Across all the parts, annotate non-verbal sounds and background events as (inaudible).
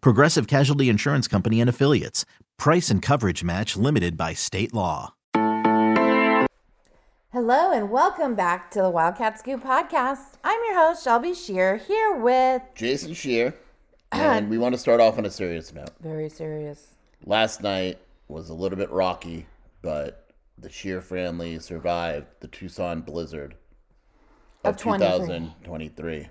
Progressive Casualty Insurance Company and Affiliates. Price and coverage match limited by state law. Hello and welcome back to the Wildcat Scoop podcast. I'm your host, Shelby Scheer, here with Jason Scheer. (clears throat) And we want to start off on a serious note. very serious. Last night was a little bit rocky, but the Scheer family survived the Tucson blizzard of, Of 23.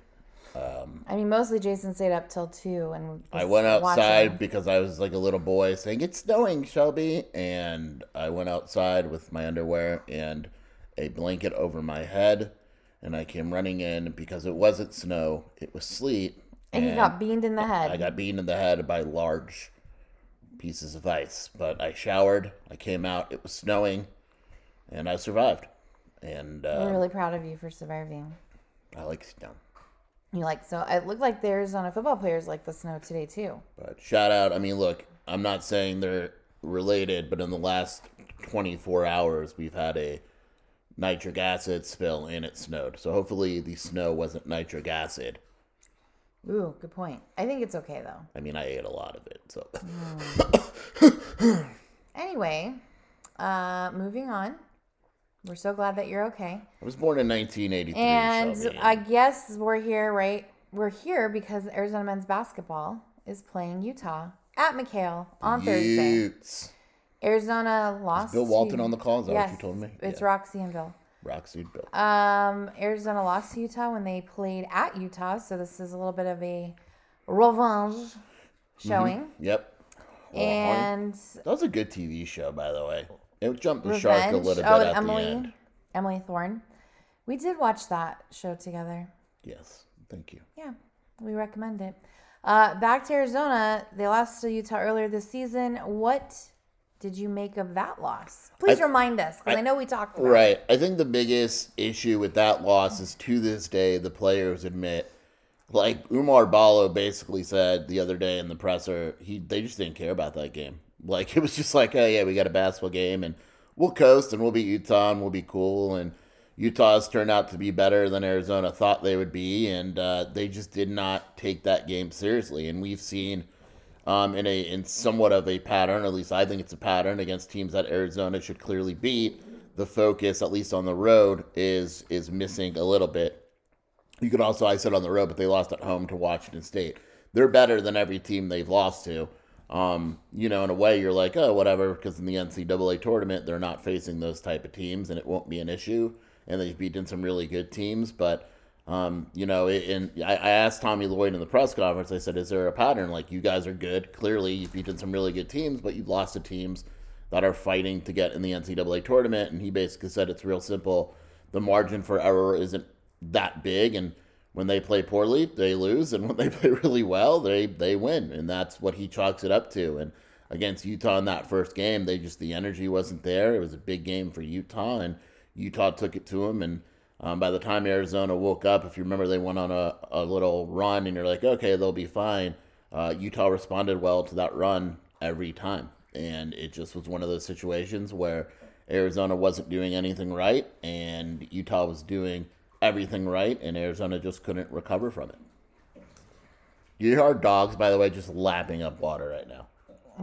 2023. I mean, mostly Jason stayed up till two, and I went outside watching. because I was like a little boy saying, It's snowing, Shelby. And I went outside with my underwear and a blanket over my head. And I came running in because it wasn't snow, it was sleet. and you got beamed in the head. I got beaten in the head by large pieces of ice. But I showered, I came out, it was snowing, and I survived. And uh, We're really proud of you for surviving. I like snow. You like so? It looked like the Arizona football players like the snow today too. But shout out, I mean, look, I'm not saying they're related, but in the last 24 hours, we've had a nitric acid spill and it snowed. So hopefully the snow wasn't nitric acid. Ooh, good point. I think it's okay though. I mean, I ate a lot of it. So (coughs) Anyway, uh, moving on. We're so glad that you're okay. I was born in 1983. And. I guess we're here, right? We're here because Arizona men's basketball is playing Utah at McKale on Thursday. Utes. Arizona lost. Bill Walton to- on the call? Is that what you told me? It's Yeah. Roxy and Bill. Roxy and Bill. Um, Arizona lost to Utah when they played at Utah, so this is a little bit of a revenge showing. Yep. And that was a good TV show, by the way. It jumped the shark a little bit Oh, at Emily, the end. Emily Thorne. We did watch that show together. Yes, thank you. Yeah, we recommend it. Uh, back to Arizona, they lost to Utah earlier this season. What did you make of that loss? Please I- remind us, because I, I- know we talked about it. Right. I think the biggest issue with that loss is to this day the players admit, like Oumar Ballo basically said the other day in the presser, he they just didn't care about that game. Like (laughs) it was just like, oh yeah, we got a basketball game and we'll coast and we'll beat Utah and we'll be cool and Utah's turned out to be better than Arizona thought they would be, and uh, they just did not take that game seriously. And we've seen um, in a in somewhat of a pattern, at least I think it's a pattern against teams that Arizona should clearly beat. The focus, at least on the road, is is missing a little bit. You could also, I said on the road, but they lost at home to Washington State. They're better than every team they've lost to. Um, you know, in a way, you're like, oh, whatever, because in the NCAA tournament, they're not facing those type of teams, and it won't be an issue. And they've beaten some really good teams, but um, you know, it, and I, I asked Tommy Lloyd in the press conference. I said, "Is there a pattern? Like you guys are good. Clearly, you've beaten some really good teams, but you've lost to teams that are fighting to get in the NCAA tournament." And he basically said, "It's real simple. The margin for error isn't that big, and when they play poorly, they lose, and when they (laughs) play really well, they they win, and that's what he chalks it up to." And against Utah in that first game, they just the energy wasn't there. It was a big game for Utah, and Utah took it to them, and um, by the time Arizona woke up, if you remember, they went on a, a little run, and you're like, okay, they'll be fine. Uh, Utah responded well to that run every time, and it just was one of those situations where Arizona wasn't doing anything right, and Utah was doing everything right, and Arizona just couldn't recover from it. You hear our dogs, by the way, just lapping up water right now.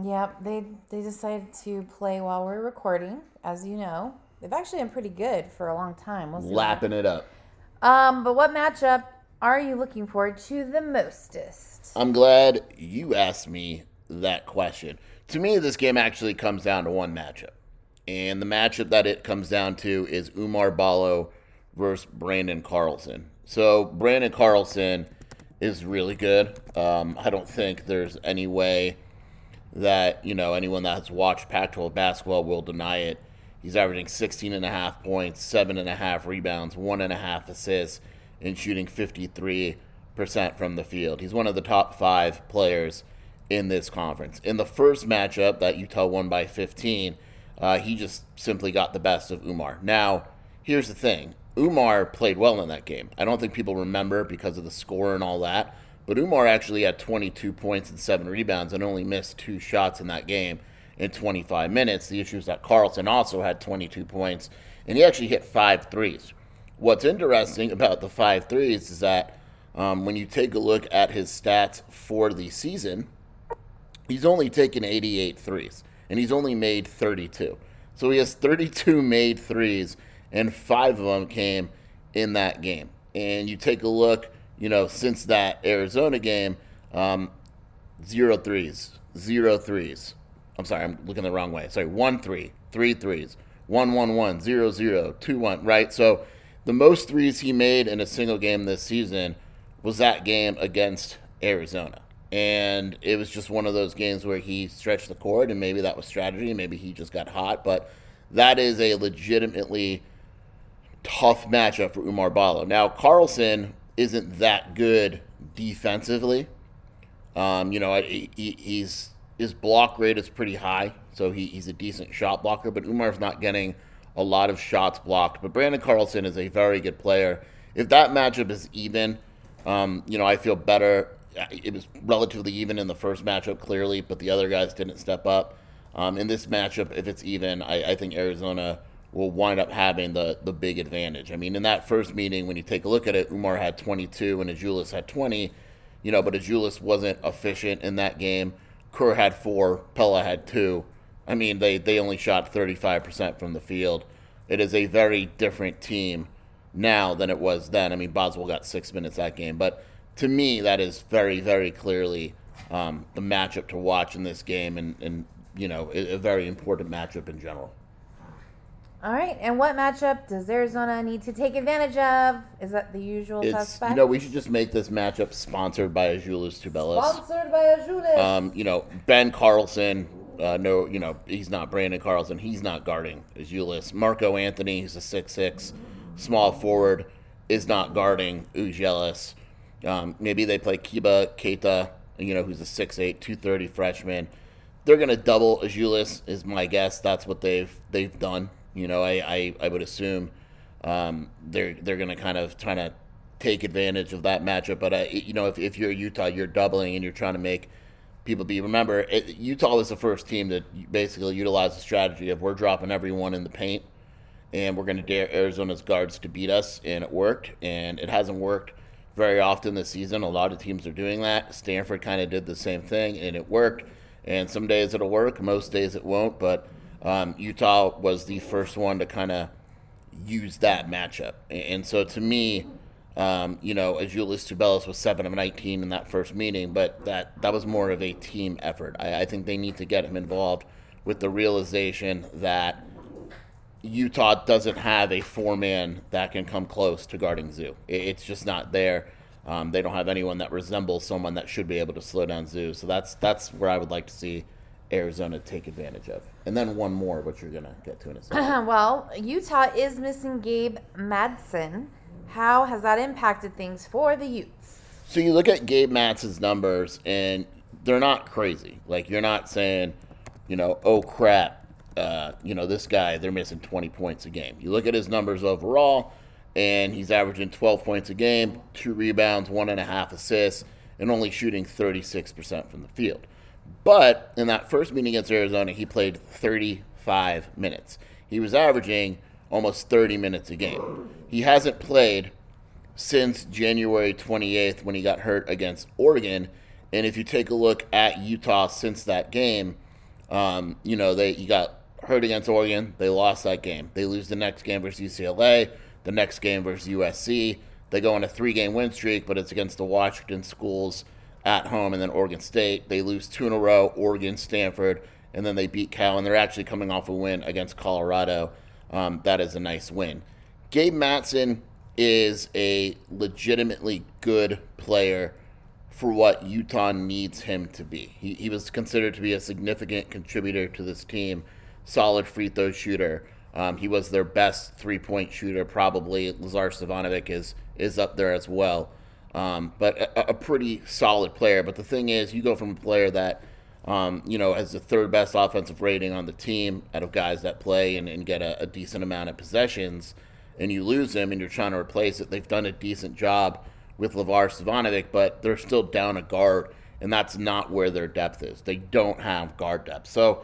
Yep, they they decided to play while we're recording, as you know. They've actually been pretty good for a long time. We'll. Lapping it up. Um, but what matchup are you looking forward to the mostest? I'm glad you asked me that question. to me, this game actually comes down to one matchup. And the matchup that it comes down to is Oumar Ballo versus Branden Carlson. So, Branden Carlson is really good. Um, I don't think there's any way that, you know, anyone that's watched Pac 12 basketball will deny it. He's averaging 16 and a half points, seven and a half rebounds, one and a half assists, and shooting 53% from the field. He's one of the top five players in this conference. In the first matchup that Utah won by 15, uh, he just simply got the best of Oumar. Now, here's the thing Oumar played well in that game. I don't think people remember because of the score and all that, but Oumar actually had 22 points and seven rebounds and only missed two shots in that game in 25 minutes. The issue is that Carlson also had 22 points and he actually hit five threes. What's interesting about the five threes is that um, when you take a look at his stats for the season, he's only taken 88 threes and he's only made 32. So he has 32 made threes and five of them came in that game. And you take a look, you know, since that Arizona game, um, zero threes, zero threes. I'm sorry, I'm looking the wrong way. Sorry, one three, three threes, one one one, zero zero, two one. Right. So the most threes he made in a single game this season was that game against Arizona. And it was just one of those games where he stretched the court, and maybe that was strategy, maybe he just got hot. But that is a legitimately tough matchup for Oumar Ballo. Now, Carlson isn't that good defensively. Um, you know, he, he's his block rate is pretty high, so he, he's a decent shot blocker. But Oumar's not getting a lot of shots blocked. But Branden Carlson is a very good player. If that matchup is even, um, you know, I feel better. It was relatively even in the first matchup, clearly, but the other guys didn't step up. Um, in this matchup, if it's even, I, I think Arizona will wind up having the the big advantage. I mean, in that first meeting, when you take a look at it, Oumar had 22 and Azuolas had 20, you know, but Azuolas wasn't efficient in that game. Kerr had four, Pelle had two. I mean, they, they only shot 35% from the field. It is a very different team now than it was then. I mean, Boswell got six minutes that game, but to me, that is very, very clearly um, the matchup to watch in this game, and, and you know, a, a very important matchup in general. All right, and what matchup does Arizona need to take advantage of? Is that the usual It's suspect? you know we should just make this matchup sponsored by Azuolas Tubelis. Sponsored by Ajulis. Um, you know Ben Carlson. Uh, no, you know he's not Branden Carlson. He's not guarding Azuolas. Marco Anthony, who's a six six small forward, is not guarding Ujelis. Um, maybe they play Keba Keita, you know, who's a 6'8", 230 freshman. They're gonna double Azuolas, is my guess. That's what they've they've done. You know, I, I, I would assume um, they're they're going to kind of trying to take advantage of that matchup. But uh, you know, if, if you're Utah, you're doubling and you're trying to make people be. Remember, it, Utah was the first team that basically utilized the strategy of we're dropping everyone in the paint, and we're going to dare Arizona's guards to beat us, and it worked. And it hasn't worked very often this season. A lot of teams are doing that. Stanford kind of did the same thing, and it worked. And some days it'll work, most days it won't, but um, Utah was the first one to kind of use that matchup. And so to me, um, you know, Azuolas Tubelis was 7 of 19 in that first meeting, but that, that was more of a team effort. I, I think they need to get him involved with the realization that Utah doesn't have a four man that can come close to guarding Zoo. It, it's just not there. Um, they don't have anyone that resembles someone that should be able to slow down Zoo. So that's that's where I would like to see Arizona take advantage of. And then one more, which you're going to get to in a second. (laughs) well, Utah is missing Gabe Madsen. How has that impacted things for the Utes? So you look at Gabe Madsen's numbers, and they're not crazy. Like, you're not saying, you know, oh crap, uh, you know, this guy, they're missing 20 points a game. You look at his numbers overall, and he's averaging 12 points a game, two rebounds, one and a half assists, and only shooting 36% from the field. But in that first meeting against Arizona, he played 35 minutes. He was averaging almost 30 minutes a game. He hasn't played since January 28th when he got hurt against Oregon. And if you take a look at Utah since that game, um, you know, they he got hurt against Oregon. They lost that game. They lose the next game versus UCLA, the next game versus USC. They go on a three game win streak, but it's against the Washington schools at home and then Oregon State. They lose two in a row Oregon, Stanford, and then they beat Cal, and they're actually coming off a win against Colorado. Um, that is a nice win. Gabe Madsen is a legitimately good player for what Utah needs him to be. He, he was considered to be a significant contributor to this team, solid free throw shooter. Um, he was their best three point shooter, probably. Lazar Stefanovic is is up there as well, um, but a, a, pretty solid player. But the thing is, you go from a player that um, you know has the third best offensive rating on the team out of guys that play and, and get a, a decent amount of possessions, and you lose him, and you're trying to replace it. They've done a decent job with LeVar Stefanovic, but they're still down a guard, and that's not where their depth is. They don't have guard depth. So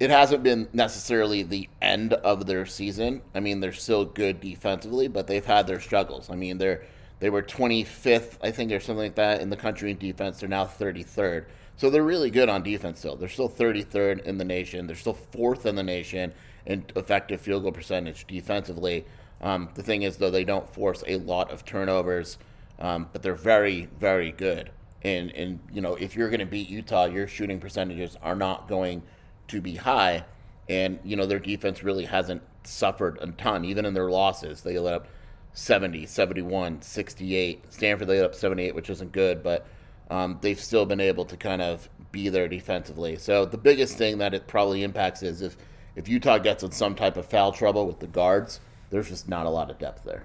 it hasn't been necessarily the end of their season. I mean, they're still good defensively, but they've had their struggles. I mean, they're they were 25th, I think, or something like that in the country in defense. They're now 33rd. So they're really good on defense still. They're still 33rd in the nation. They're still fourth in the nation in effective field goal percentage defensively. Um, the thing is, though, they don't force a lot of turnovers, um, but they're very, very good. And and you know, if you're going to beat Utah, your shooting percentages are not going – to be high. And, you know, their defense really hasn't suffered a ton, even in their losses. They let up 70, 71, 68. Stanford, let up 78, which isn't good, but um, they've still been able to kind of be there defensively. So the biggest thing that it probably impacts is if, if Utah gets in some type of foul trouble with the guards, there's just not a lot of depth there.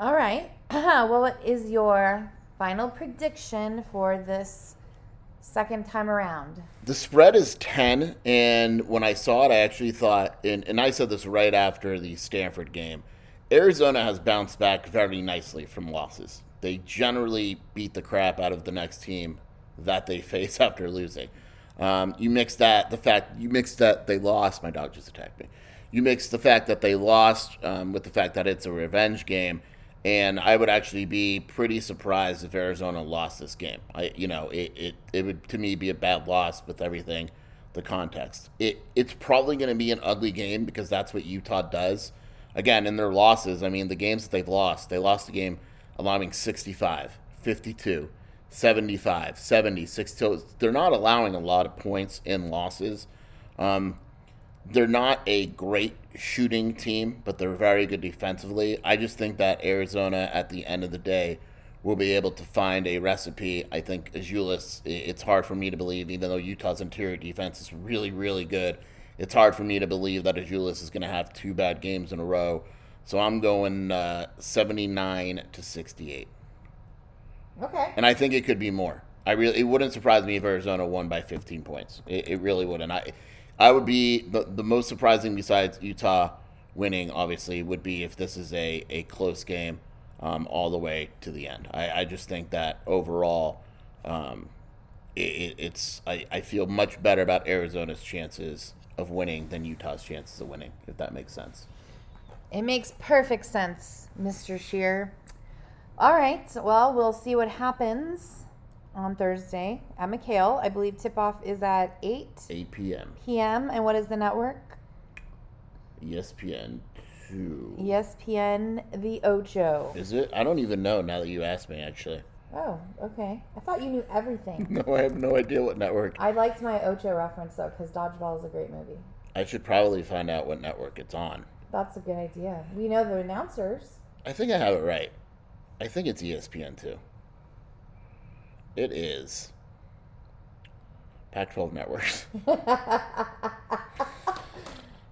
All right. (clears throat) well, what is your final prediction for this second time around? The spread is 10. And when I saw it, I actually thought, and, and I said this right after the Stanford game Arizona has bounced back very nicely from losses. They generally beat the crap out of the next team that they (laughs) face after losing. Um, you mix that, the fact, you mix that they lost, my dog just attacked me. You mix the fact that they lost um, with the fact that it's a revenge game and I would actually be pretty surprised if Arizona lost this game. I, you know, it, it, it would to me be a bad loss with everything, the context. It it's probably going to be an ugly game because that's what Utah does. Again, in their losses, I mean, the games that they've lost, they lost the game allowing 65, 52, 75, 70, 60. They're not allowing a lot of points in losses. Um, they're not a great shooting team, but they're very good defensively. I just think that Arizona, at the end of the day, will be able to find a recipe. I think Azuolas, it's hard for me to believe, even though Utah's interior defense is really, really good, it's hard for me to believe that Azuolas is going to have two bad games in a row. So I'm going uh, 79 to 68. Okay. And I think it could be more. I really, it wouldn't surprise me if Arizona won by 15 points. It, it really wouldn't. I, I would be the, the most surprising besides Utah winning, obviously, would be if this is a, a close game um, all the way to the end. I, I just think that overall, um, it, it's I, I feel much better about Arizona's chances of winning than Utah's chances of winning, if that makes sense. It makes perfect sense, Mr. Scheer. All right, well, we'll see what happens on Thursday at McKale. I believe tip off is at 8 8 p.m. p.m. And what is the network? ESPN 2. ESPN The Ocho. Is it? I don't even know now that you asked me, actually. Oh, okay. I thought you knew everything. (laughs) no, I have no idea what network. I liked my Ocho reference though, because Dodgeball is a great movie. I should probably find out what network it's on. That's a good idea. We know the announcers. I think I have it right. I think it's ESPN 2. It is Pac-12 networks. (laughs)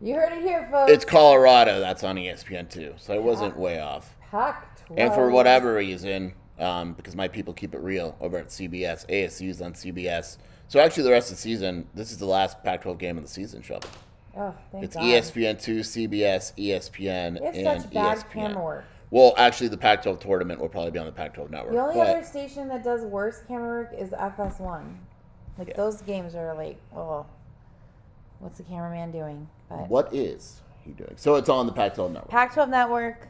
You heard it here, folks. it's Colorado. That's on E ESPN too, so I wasn't way off. Pac-12. And for whatever reason, um, because my people keep it real over at CBS, ASU's on CBS. So actually, the rest of the season, this is the last Pac-12 game of the season, Shelby. Oh, thank It's God. ESPN two, CBS, ESPN, have and such bad ESPN. camera work. Well, actually, the Pac-12 tournament will probably be on the Pac-12 network. The only but other station that does worse camera work is FS1. Like Yeah. those games are like, oh, what's the cameraman doing? But what is he doing? So it's on the Pac-12 network. Pac-12 Network,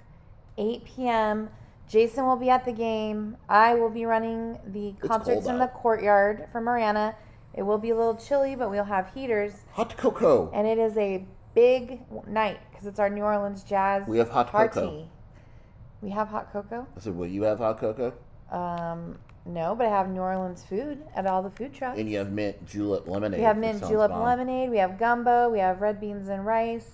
8 p.m. Jason will be at the game. I will be running the concerts in the courtyard for Marana. It will be a little chilly, but we'll have heaters, Hot cocoa. and it is a big night because it's our New Orleans jazz We have hot party. cocoa. We have hot cocoa. I said, will you have hot cocoa? Um, no, but I have New Orleans food at all the food trucks. And you have mint julep lemonade. We have mint julep bomb. lemonade. We have gumbo. We have red beans and rice,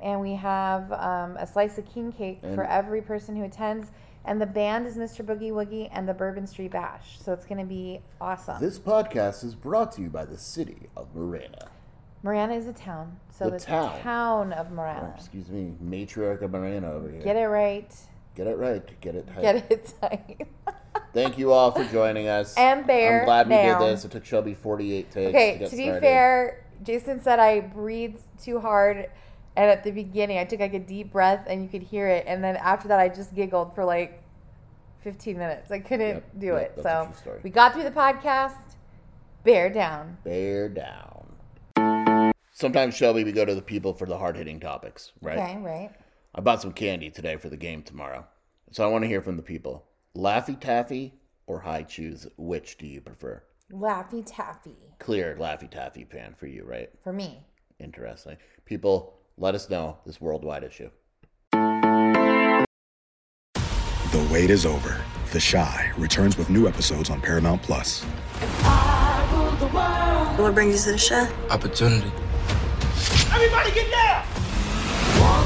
and we have um, a slice of king cake for every person who attends. And the band is Mr. Boogie Woogie and the Bourbon Street Bash, so it's going to be awesome. This podcast is brought to you by the city of Marana. Marana is a town, so The the, town. town of Marana. Excuse me, matriarch of Marana over here. Get it right. Get it right. Get it tight. Get it (laughs) tight. Thank you all for joining us. And bear I'm glad we down. did this. It took Shelby 48 takes to Okay, get to be started. fair, Jason said I breathed too hard. And at the beginning, I took like a deep breath and you could hear it. And then after that, I just giggled for like 15 minutes. I couldn't Yep, do yep, it. So we got through the podcast. Bear down. Bear down. Sometimes, Shelby, we go to the people for the hard hitting topics, right? Okay, right. I bought some candy today for the game tomorrow. So I want to hear from the people. Laffy Taffy or Hi-Chews, which do you prefer? Laffy Taffy Clear Laffy Taffy fan for you, right? for me. Interesting. People, let us know this worldwide issue. The wait is over. The Chi returns with new episodes on Paramount Plus. What brings you to the show? Opportunity.